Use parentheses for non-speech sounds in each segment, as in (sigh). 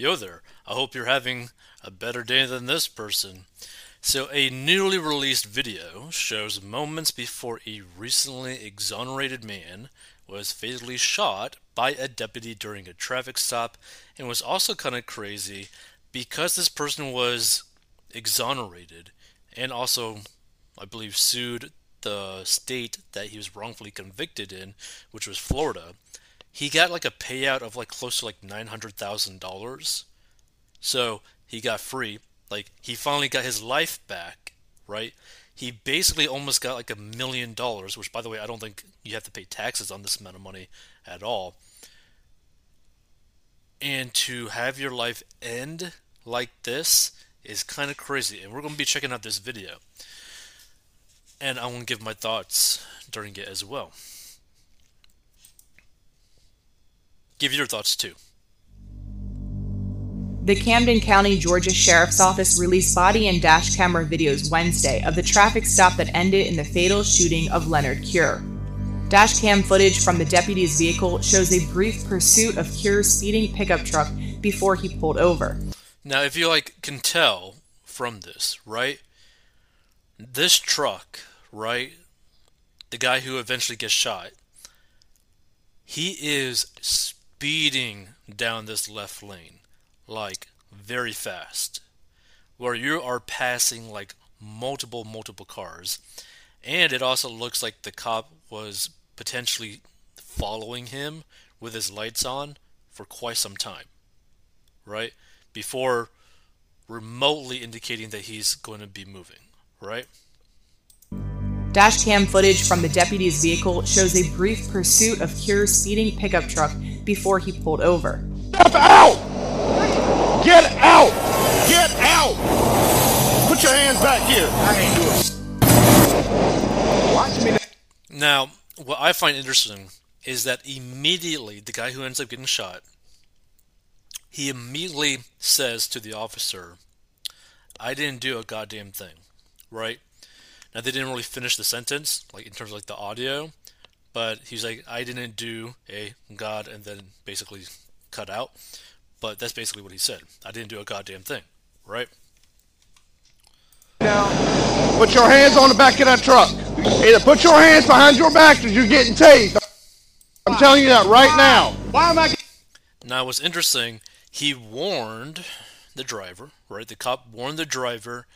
Yo there, I hope you're having a better day than this person. So, a newly released video shows moments before a recently exonerated man was fatally shot by a deputy during a traffic stop and was also kind of crazy because this person was exonerated and also, I believe, sued the state that he was wrongfully convicted in, which was Florida he got like a payout of like close to like nine hundred thousand dollars. So he got free. Like he finally got his life back, right? He basically almost got like a million dollars, which by the way I don't think you have to pay taxes on this amount of money at all. And to have your life end like this is kind of crazy. And we're going to be checking out this video. And I want to give my thoughts during it as well. Give your thoughts too. The Camden County, Georgia Sheriff's Office released body and dash camera videos Wednesday of the traffic stop that ended in the fatal shooting of Leonard Cure. Dash cam footage from the deputy's vehicle shows a brief pursuit of Cure's speeding pickup truck before he pulled over. Now, if you like can tell from this, right? This truck, right? The guy who eventually gets shot, he is speeding down this left lane, like very fast, where you are passing like multiple, multiple cars. And it also looks like the cop was potentially following him with his lights on for quite some time, right? Before remotely indicating that he's going to be moving, right? Dashcam footage from the deputy's vehicle shows a brief pursuit of Cure's speeding pickup truck before he pulled over. Step out! Get out! Get out! Put your hands back here. I ain't doing Watch me. Now, what I find interesting is that immediately the guy who ends up getting shot, he immediately says to the officer, I didn't do a goddamn thing, right? Now they didn't really finish the sentence, like in terms of like the audio, but he's like, I didn't do a god, and then basically cut out. But that's basically what he said. I didn't do a goddamn thing, right? Now, put your hands on the back of that truck. Either put your hands behind your back or you're getting tased. I'm telling you that right now. Why am I? Now, what's interesting, he warned the driver, right? The cop warned the driver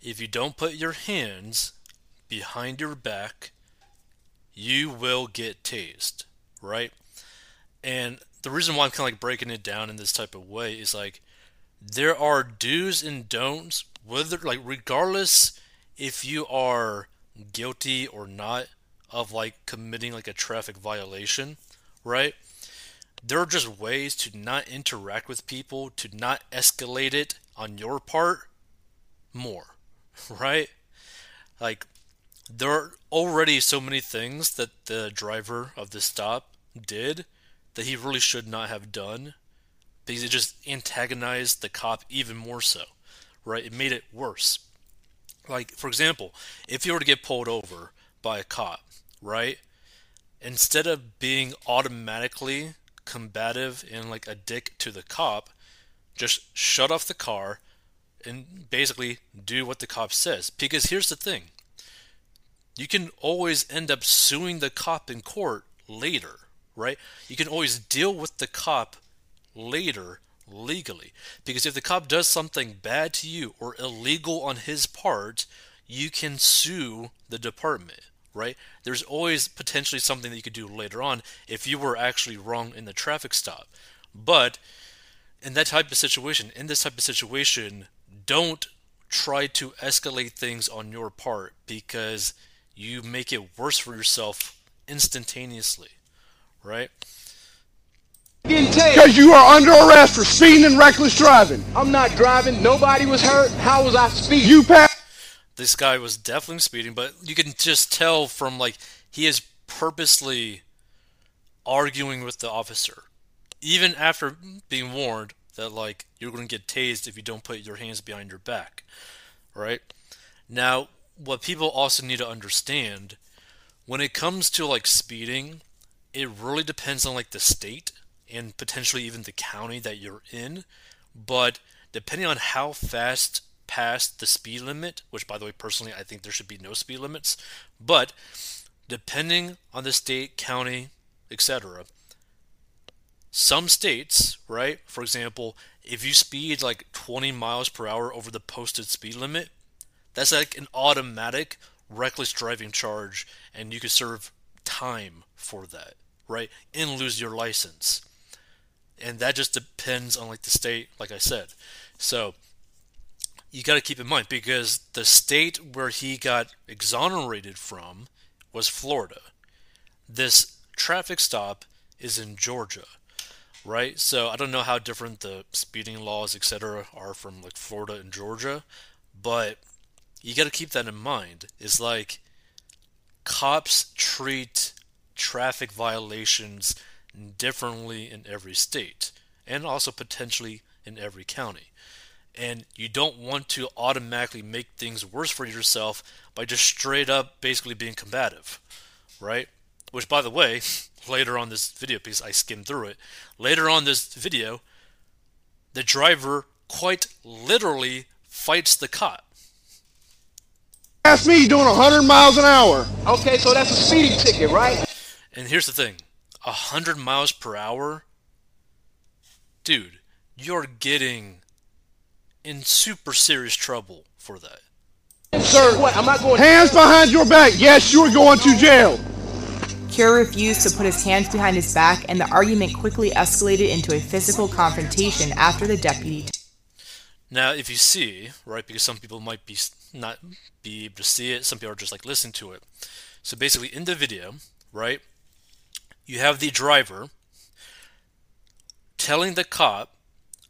if you don't put your hands behind your back, you will get tased, right? And the reason why I'm kind of like breaking it down in this type of way is like there are do's and don'ts, whether like regardless if you are guilty or not of like committing like a traffic violation, right? There are just ways to not interact with people, to not escalate it on your part more. (laughs) right? Like, there are already so many things that the driver of the stop did that he really should not have done because it just antagonized the cop even more so, right? It made it worse. Like, for example, if you were to get pulled over by a cop, right? Instead of being automatically combative and like a dick to the cop, just shut off the car and basically do what the cop says. Because here's the thing you can always end up suing the cop in court later, right? You can always deal with the cop later legally. Because if the cop does something bad to you or illegal on his part, you can sue the department, right? There's always potentially something that you could do later on if you were actually wrong in the traffic stop. But in that type of situation, in this type of situation, don't try to escalate things on your part because you make it worse for yourself instantaneously, right? Because you are under arrest for speeding and reckless driving. I'm not driving. Nobody was hurt. How was I speeding? You passed. This guy was definitely speeding, but you can just tell from like he is purposely arguing with the officer, even after being warned that like you're going to get tased if you don't put your hands behind your back, right? Now, what people also need to understand when it comes to like speeding, it really depends on like the state and potentially even the county that you're in. But depending on how fast past the speed limit, which by the way, personally, I think there should be no speed limits, but depending on the state, county, etc., some states, right? For example, if you speed like 20 miles per hour over the posted speed limit, that's like an automatic reckless driving charge, and you could serve time for that, right? And lose your license. And that just depends on like the state, like I said. So you got to keep in mind because the state where he got exonerated from was Florida. This traffic stop is in Georgia right? So I don't know how different the speeding laws, etc., are from like Florida and Georgia, but you got to keep that in mind. Is like cops treat traffic violations differently in every state and also potentially in every county. And you don't want to automatically make things worse for yourself by just straight up basically being combative, right? Which, by the way, (laughs) later on this video piece, I skimmed through it. Later on this video, the driver quite literally fights the cop. Ask me doing 100 miles an hour. Okay, so that's a speeding ticket, right? And here's the thing 100 miles per hour? Dude, you're getting in super serious trouble for that. Sir, What? I'm not going. hands behind your back. Yes, you're going to jail. Cure refused to put his hands behind his back, and the argument quickly escalated into a physical confrontation after the deputy. Now, if you see, right, because some people might be not be able to see it, some people are just like listening to it. So basically, in the video, right, you have the driver telling the cop,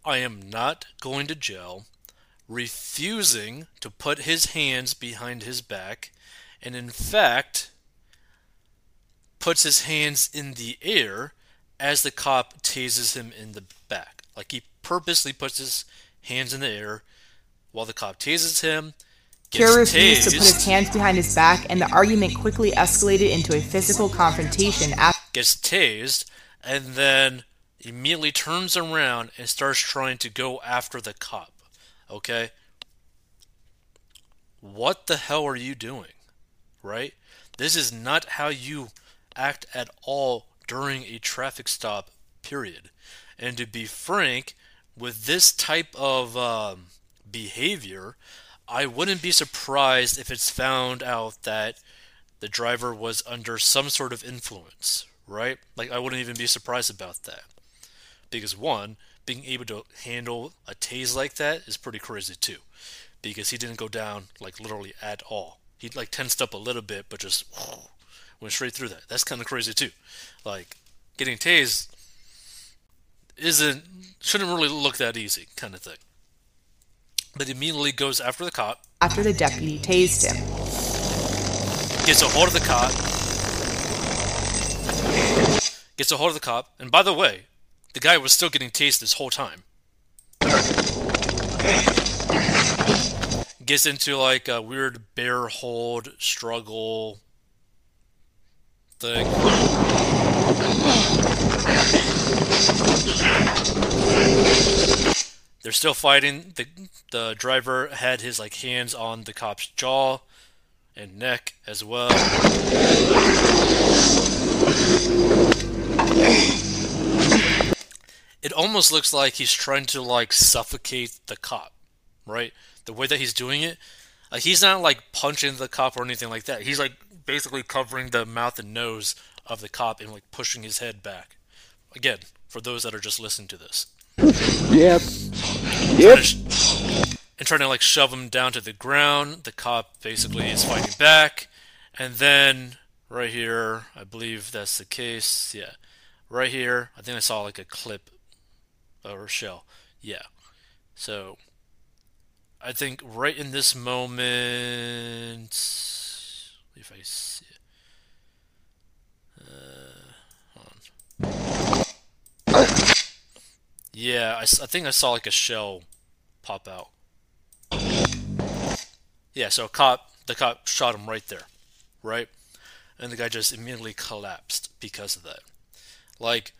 "I am not going to jail," refusing to put his hands behind his back, and in fact, puts his hands in the air as the cop tases him in the back. Like he purposely puts his hands in the air while the cop tases him. Cure refused to put his hands behind his back, and the argument quickly escalated into a physical confrontation after. gets tased, and then immediately turns around and starts trying to go after the cop. Okay? What the hell are you doing? Right? This is not how you act at all during a traffic stop, period. And to be frank, with this type of um, behavior, I wouldn't be surprised if it's found out that the driver was under some sort of influence, right? Like, I wouldn't even be surprised about that. Because, one, being able to handle a tase like that is pretty crazy, too. Because he didn't go down, like, literally at all. He, like, tensed up a little bit, but just went straight through that. That's kind of crazy, too. Like, getting tased isn't, shouldn't really look that easy, kind of thing. But immediately goes after the cop, after the deputy tased him. gets a hold of the cop, gets a hold of the cop, and by the way, the guy was still getting tased this whole time. Gets into like a weird bear hold struggle thing. They're still fighting. The the driver had his like hands on the cop's jaw and neck as well. It almost looks like he's trying to like suffocate the cop, right? The way that he's doing it, he's not like punching the cop or anything like that. He's like basically covering the mouth and nose of the cop and like pushing his head back. Again, for those that are just listening to this. Yep. Yep. to sh- and trying to like shove him down to the ground. The cop basically is fighting back, and then right here, I believe that's the case. Yeah, right here, I think I saw like a clip uh, or shell. Yeah, so I think right in this moment, if I see it. Uh, hold on. Yeah, I think I saw like a shell pop out. Yeah, so a cop, the cop shot him right there, right? And the guy just immediately collapsed because of that. Like,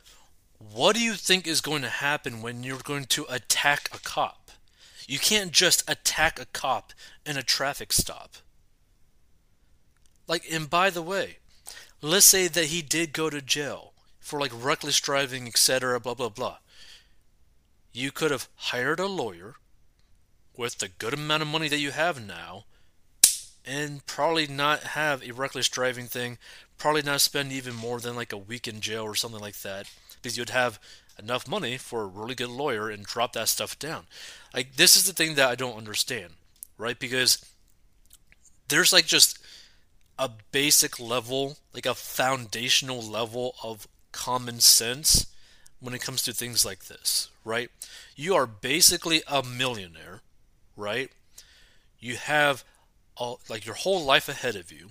what do you think is going to happen when you're going to attack a cop? You can't just attack a cop in a traffic stop. Like, and by the way, let's say that he did go to jail for like reckless driving, etc., blah, blah, blah. You could have hired a lawyer with the good amount of money that you have now and probably not have a reckless driving thing, probably not spend even more than like a week in jail or something like that because you'd have enough money for a really good lawyer and drop that stuff down. Like this is the thing that I don't understand, right? Because there's like just a basic level, like a foundational level of common sense when it comes to things like this, right? You are basically a millionaire, right? You have all, like your whole life ahead of you,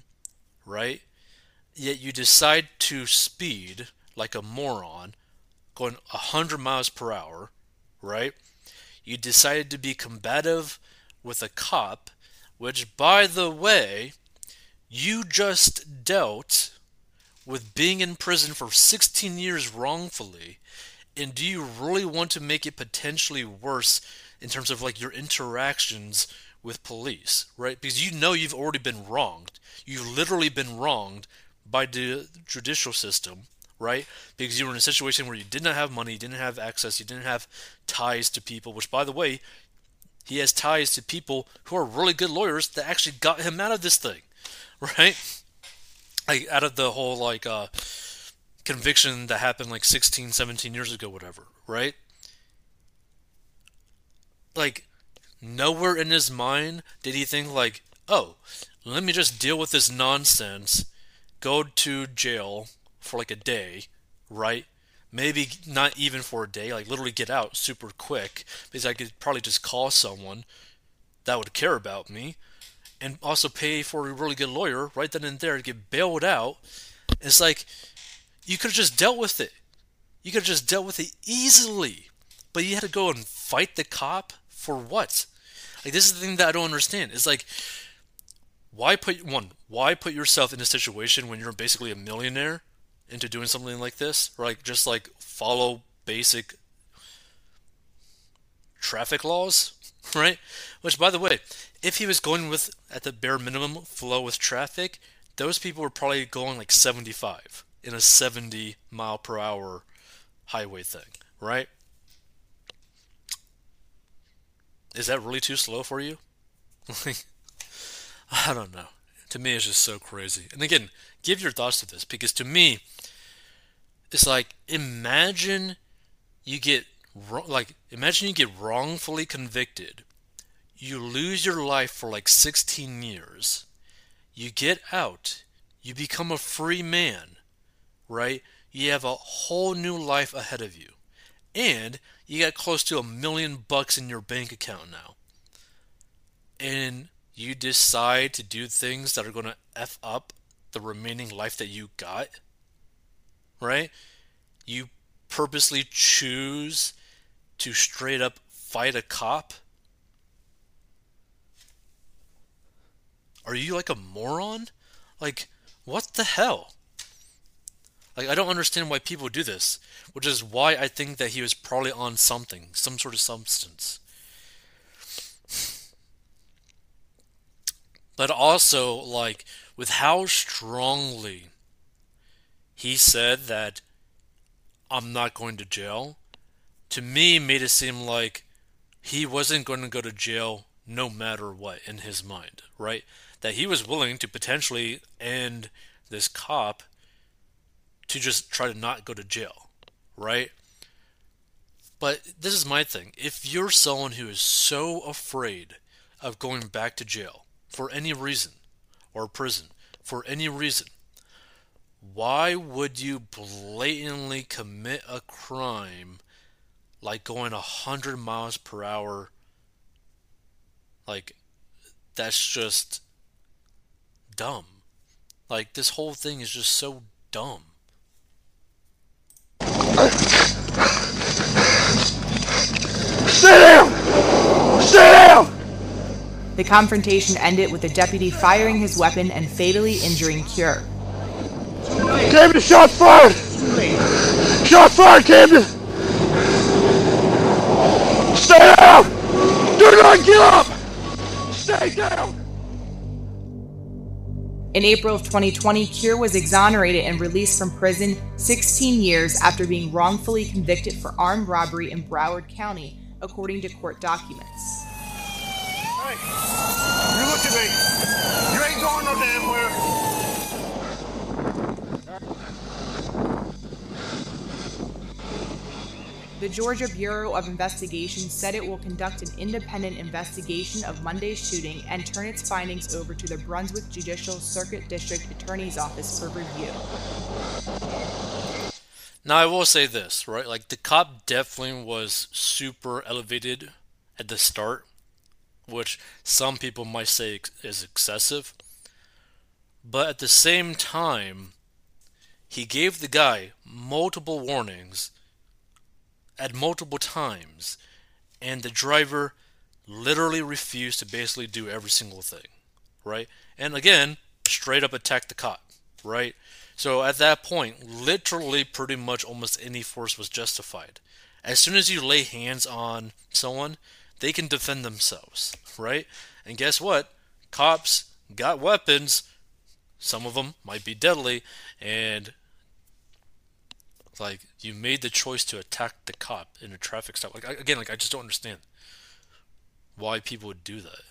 right? Yet you decide to speed like a moron, going 100 miles per hour, right? You decided to be combative with a cop, which, by the way, you just dealt with being in prison for 16 years wrongfully. And do you really want to make it potentially worse in terms of like your interactions with police, right? Because you know you've already been wronged. You've literally been wronged by the judicial system, right? Because you were in a situation where you did not have money, you didn't have access, you didn't have ties to people, which, by the way, he has ties to people who are really good lawyers that actually got him out of this thing, (laughs) right? Like, out of the whole, like, uh, conviction that happened like 16, 17 years ago, whatever, right? Like, nowhere in his mind did he think, like, oh, let me just deal with this nonsense, go to jail for like a day, right? Maybe not even for a day, like literally get out super quick, because I could probably just call someone that would care about me and also pay for a really good lawyer right then and there to get bailed out. It's like you could have just dealt with it. You could have just dealt with it easily. But you had to go and fight the cop for what? Like this is the thing that I don't understand. It's like why put one, why put yourself in a situation when you're basically a millionaire into doing something like this? Or like just like follow basic traffic laws, right? Which by the way, if he was going with at the bare minimum flow with traffic, those people were probably going like 75 in a 70 mile per hour highway thing, right? Is that really too slow for you? (laughs) I don't know. To me, it's just so crazy. And again, give your thoughts to this because to me, it's like imagine you get like imagine you get wrongfully convicted. You lose your life for like 16 years. You get out. You become a free man, right? You have a whole new life ahead of you. And you got close to a million bucks in your bank account now. And you decide to do things that are going to F up the remaining life that you got, right? You purposely choose to straight up fight a cop. Are you like a moron? Like, what the hell? Like, I don't understand why people do this, which is why I think that he was probably on something, some sort of substance. But also, like, with how strongly he said that I'm not going to jail, to me made it seem like he wasn't going to go to jail no matter what in his mind, right? That he was willing to potentially end this cop to just try to not go to jail, right? But this is my thing. If you're someone who is so afraid of going back to jail for any reason, or prison for any reason, why would you blatantly commit a crime like going 100 miles per hour? Like, that's just dumb. Like, this whole thing is just so dumb. Sit down! Sit down! The confrontation ended with the deputy firing his weapon and fatally injuring Cure. Gave me the shot first! Shot fired, Camden! Stay down! Not get up! Stay down! In April of 2020, Cure was exonerated and released from prison 16 years after being wrongfully convicted for armed robbery in Broward County, according to court documents. Hey, you look at me. You ain't going no damn where. The Georgia Bureau of Investigation said it will conduct an independent investigation of Monday's shooting and turn its findings over to the Brunswick Judicial Circuit District Attorney's Office for review. Now I will say this, right? Like the cop definitely was super elevated at the start, which some people might say is excessive. But at the same time, he gave the guy multiple warnings at multiple times, and the driver literally refused to basically do every single thing, right? And again, straight up attacked the cop, right? So at that point, literally pretty much almost any force was justified. As soon as you lay hands on someone, they can defend themselves, right? And guess what? Cops got weapons. Some of them might be deadly, and like you made the choice to attack the cop in a traffic stop. Like again, like I just don't understand why people would do that.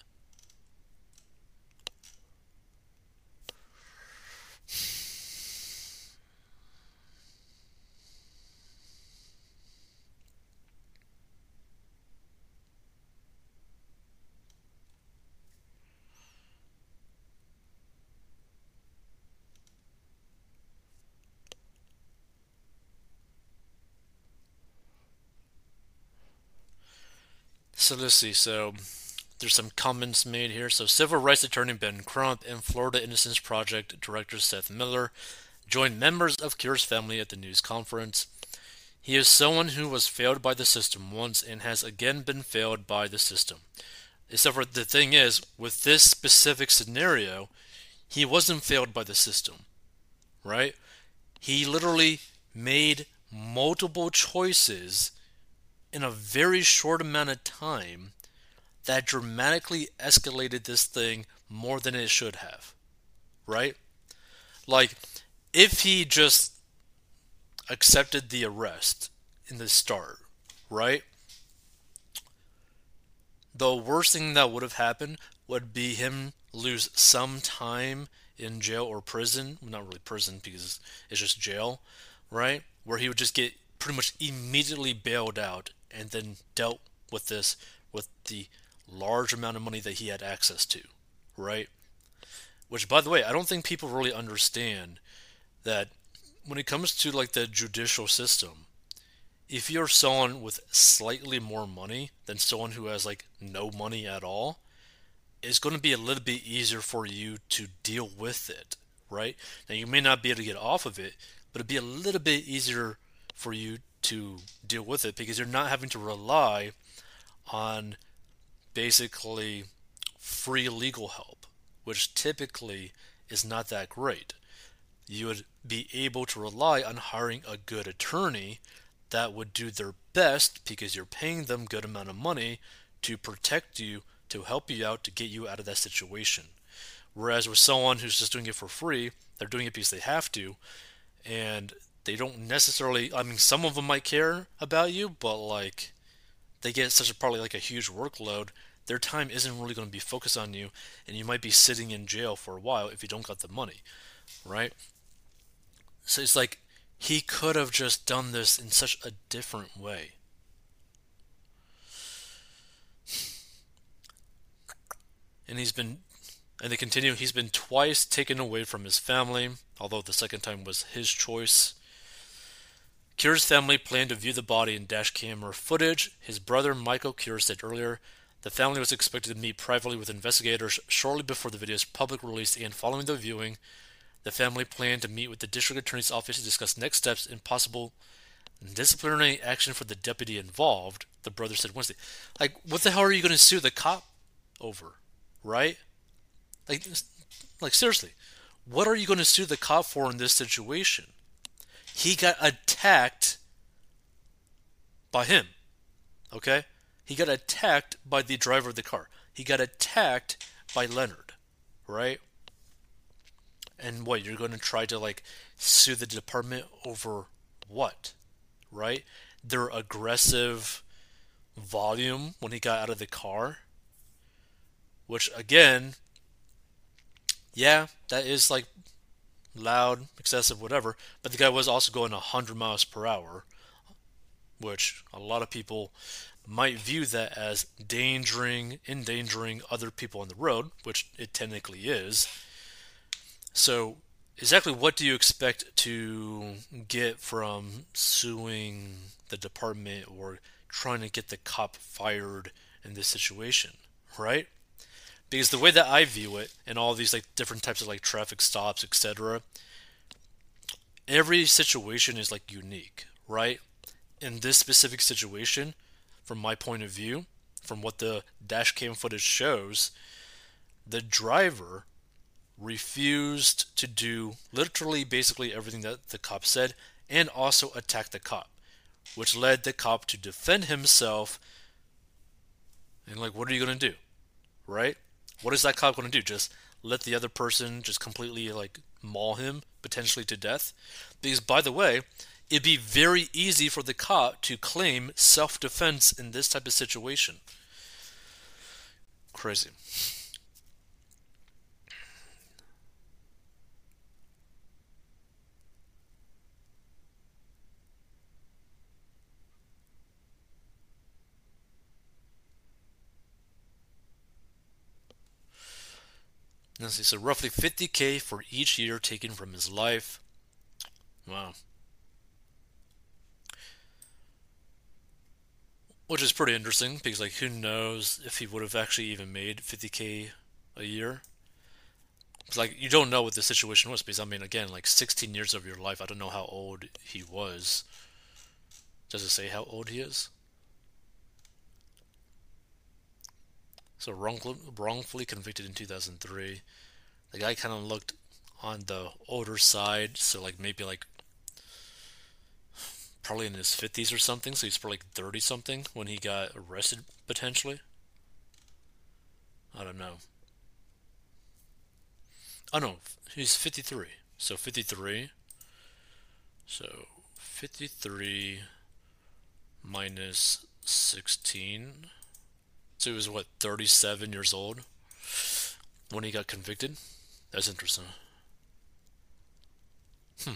So let's see. So there's some comments made here. So civil rights attorney Ben Crump and Florida Innocence Project director Seth Miller joined members of Cure's family at the news conference. He is someone who was failed by the system once and has again been failed by the system. Except for the thing is, with this specific scenario, he wasn't failed by the system, right? He literally made multiple choices in a very short amount of time that dramatically escalated this thing more than it should have. Right? Like, if he just accepted the arrest in the start, right? The worst thing that would have happened would be him lose some time in jail or prison. Well, not really prison because it's just jail, right? Where he would just get pretty much immediately bailed out and then dealt with this with the large amount of money that he had access to, right? Which, by the way, I don't think people really understand that when it comes to like the judicial system, if you're someone with slightly more money than someone who has like no money at all, it's going to be a little bit easier for you to deal with it, right? Now, you may not be able to get off of it, but it'd be a little bit easier for you to deal with it because you're not having to rely on basically free legal help, which typically is not that great. You would be able to rely on hiring a good attorney that would do their best because you're paying them good amount of money to protect you, to help you out, to get you out of that situation. Whereas with someone who's just doing it for free, they're doing it because they have to, and they don't necessarily. I mean, some of them might care about you, but like they get such a probably like a huge workload. Their time isn't really going to be focused on you, and you might be sitting in jail for a while if you don't got the money, right? So it's like he could have just done this in such a different way. And he's been and they continue, he's been twice taken away from his family, although the second time was his choice. Cure's family planned to view the body in dash camera footage. His brother Michael Cure said earlier the family was expected to meet privately with investigators shortly before the video's public release, and following the viewing, the family planned to meet with the district attorney's office to discuss next steps and possible disciplinary action for the deputy involved. The brother said Wednesday. Like, what the hell are you going to sue the cop over, right? Like, like seriously, what are you going to sue the cop for in this situation? He got attacked by him. Okay? He got attacked by the driver of the car. He got attacked by Leonard, right? And what, you're going to try to like sue the department over what? Right? Their aggressive volume when he got out of the car? Which again, yeah, that is like loud, excessive, whatever. But the guy was also going 100 miles per hour, which a lot of people might view that as endangering, endangering other people on the road, which it technically is. So, exactly what do you expect to get from suing the department or trying to get the cop fired in this situation, right? Because the way that I view it, and all these like different types of like traffic stops, etc., every situation is like unique, right? In this specific situation, from my point of view, from what the dash cam footage shows, the driver refused to do literally basically everything that the cop said and also attacked the cop, which led the cop to defend himself. And, like, what are you to do? Right? What is that cop going to do? Just let the other person just completely like maul him potentially to death? Because by the way, it'd be very easy for the cop to claim self-defense in this type of situation. Crazy. Let's see, so roughly 50k for each year taken from his life. Wow. Which is pretty interesting because, like, who knows if he would have actually even made 50k a year? It's like, you don't know what the situation was because, I mean, again, like 16 years of your life, I don't know how old he was. Does it say how old he is? So wrongfully, wrongfully convicted in 2003. The guy kind of looked on the older side, so like maybe like probably in his 50s or something. So he's probably like 30 something when he got arrested potentially. I don't know. Oh no, he's 53. So 53. So 53 minus 16. So he was what, 37 years old when he got convicted? That's interesting. Hmm.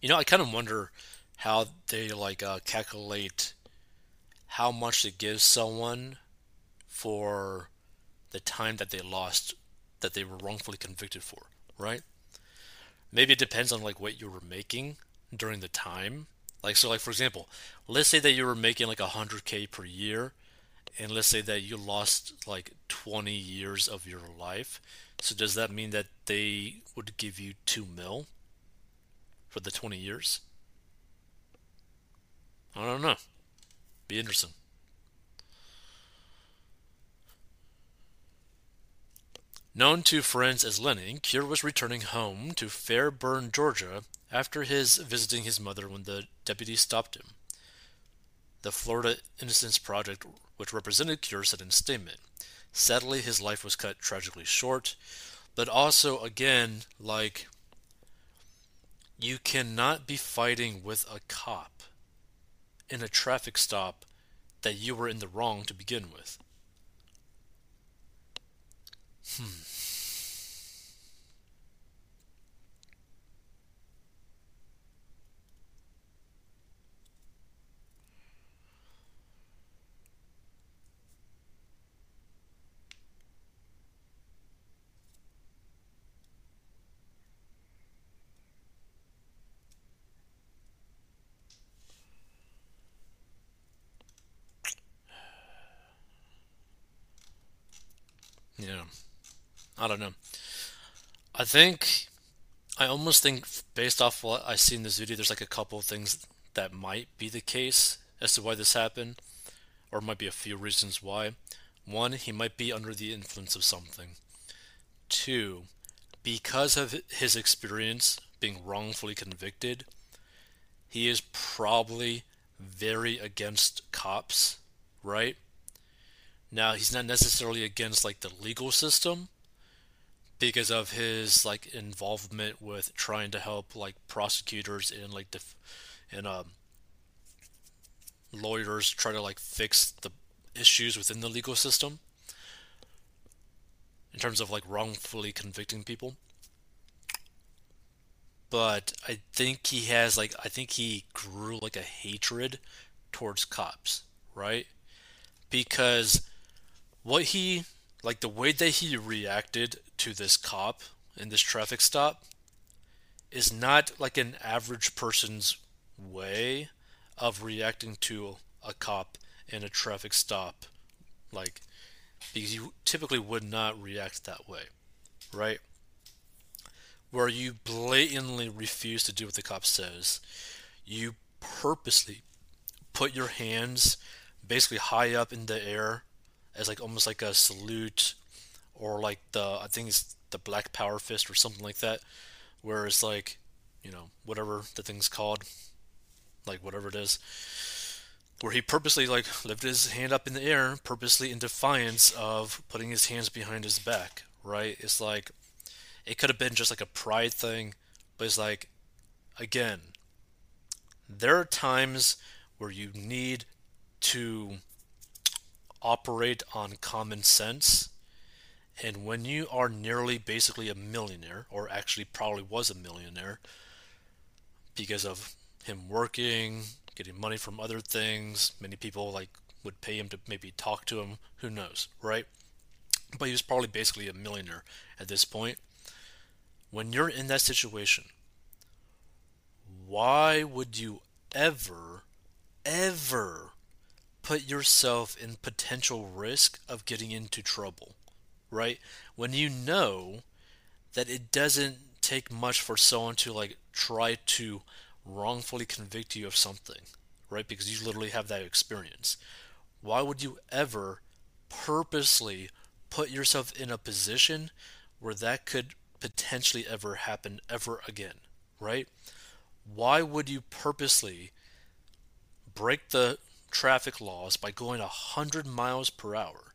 You know, I kind of wonder how they like uh, calculate how much to give someone for the time that they lost that they were wrongfully convicted for, right? Maybe it depends on like what you were making during the time like so, like for example, let's say that you were making like hundred k per year, and let's say that you lost like 20 years of your life. So does that mean that they would give you two mil for the 20 years? I don't know. Be interesting. Known to friends as Lenny, Cure was returning home to Fairburn, Georgia, after his visiting his mother when the deputy stopped him. The Florida Innocence Project, which represented Cure, said in a statement. Sadly, his life was cut tragically short, but also, again, like, you cannot be fighting with a cop in a traffic stop that you were in the wrong to begin with. Hmm. Yeah. I don't know. I think I almost think based off what I see in this video, there's like a couple of things that might be the case as to why this happened, or might be a few reasons why. One, he might be under the influence of something. Two, because of his experience being wrongfully convicted, he is probably very against cops, right? Now he's not necessarily against like the legal system because of his like involvement with trying to help like prosecutors and like def- and um lawyers try to like fix the issues within the legal system in terms of like wrongfully convicting people. But I think he has like I think he grew like a hatred towards cops, right? Because what he like the way that he reacted to this cop in this traffic stop is not like an average person's way of reacting to a cop in a traffic stop. Like because you typically would not react that way right? Where you blatantly refuse to do what the cop says. You purposely put your hands basically high up in the air as like almost like a salute or like the I think it's the black power fist or something like that where it's like you know whatever the thing's called like whatever it is where he purposely like lifted his hand up in the air purposely in defiance of putting his hands behind his back right? It's like it could have been just like a pride thing but it's like again there are times where you need to operate on common sense. And when you are nearly basically a millionaire, or actually probably was a millionaire, because of him working, getting money from other things, many people like would pay him to maybe talk to him, who knows, right? But he was probably basically a millionaire at this point. When you're in that situation, why would you ever, ever put yourself in potential risk of getting into trouble, right? When you know that it doesn't take much for someone to like try to wrongfully convict you of something, right? Because you literally have that experience. Why would you ever purposely put yourself in a position where that could potentially ever happen ever again, right? Why would you purposely break the traffic laws by going 100 miles per hour.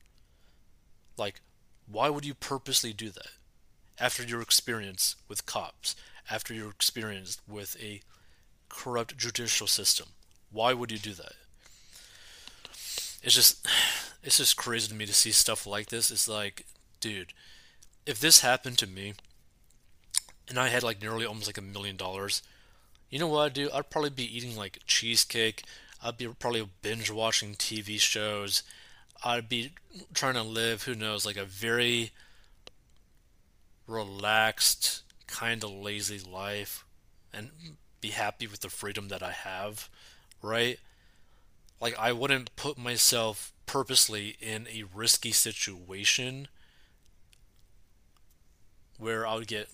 Like, why would you purposely do that? After your experience with cops, after your experience with a corrupt judicial system, why would you do that? It's just, (sighs) it's just crazy to me to see stuff like this. It's like, dude, if this happened to me, and I had like nearly almost like a million dollars, you know what I'd do? I'd probably be eating like cheesecake I'd be probably binge watching TV shows. I'd be trying to live, who knows, like a very relaxed, kind of lazy life and be happy with the freedom that I have, right? Like, I wouldn't put myself purposely in a risky situation where I would get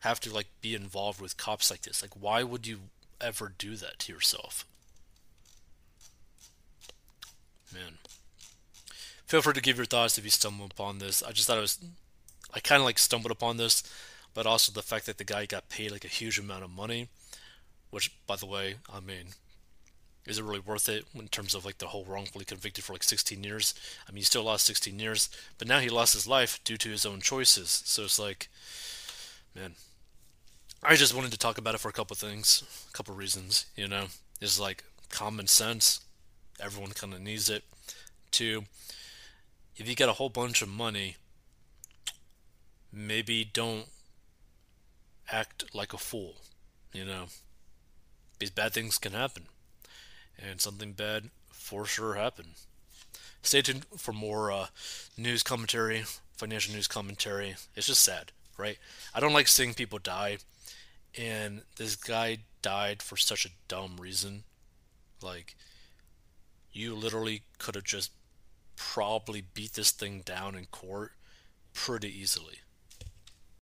have to like be involved with cops like this. Like why would you ever do that to yourself? Man. Feel free to give your thoughts if you stumble upon this. I just thought it was, I kind of like stumbled upon this, but also the fact that the guy got paid like a huge amount of money, which, by the way, I mean, is it really worth it in terms of like the whole wrongfully convicted for like 16 years? I mean, he still lost 16 years, but now he lost his life due to his own choices. So it's like, man, I just wanted to talk about it for a couple things, a couple reasons. You know, it's like common sense everyone kind of needs it. Two, if you got a whole bunch of money, maybe don't act like a fool, you know. These bad things can happen, and something bad for sure happen. Stay tuned for more uh, news commentary, financial news commentary. It's just sad, right? I don't like seeing people die, and this guy died for such a dumb reason. Like, you literally could have just probably beat this thing down in court pretty easily.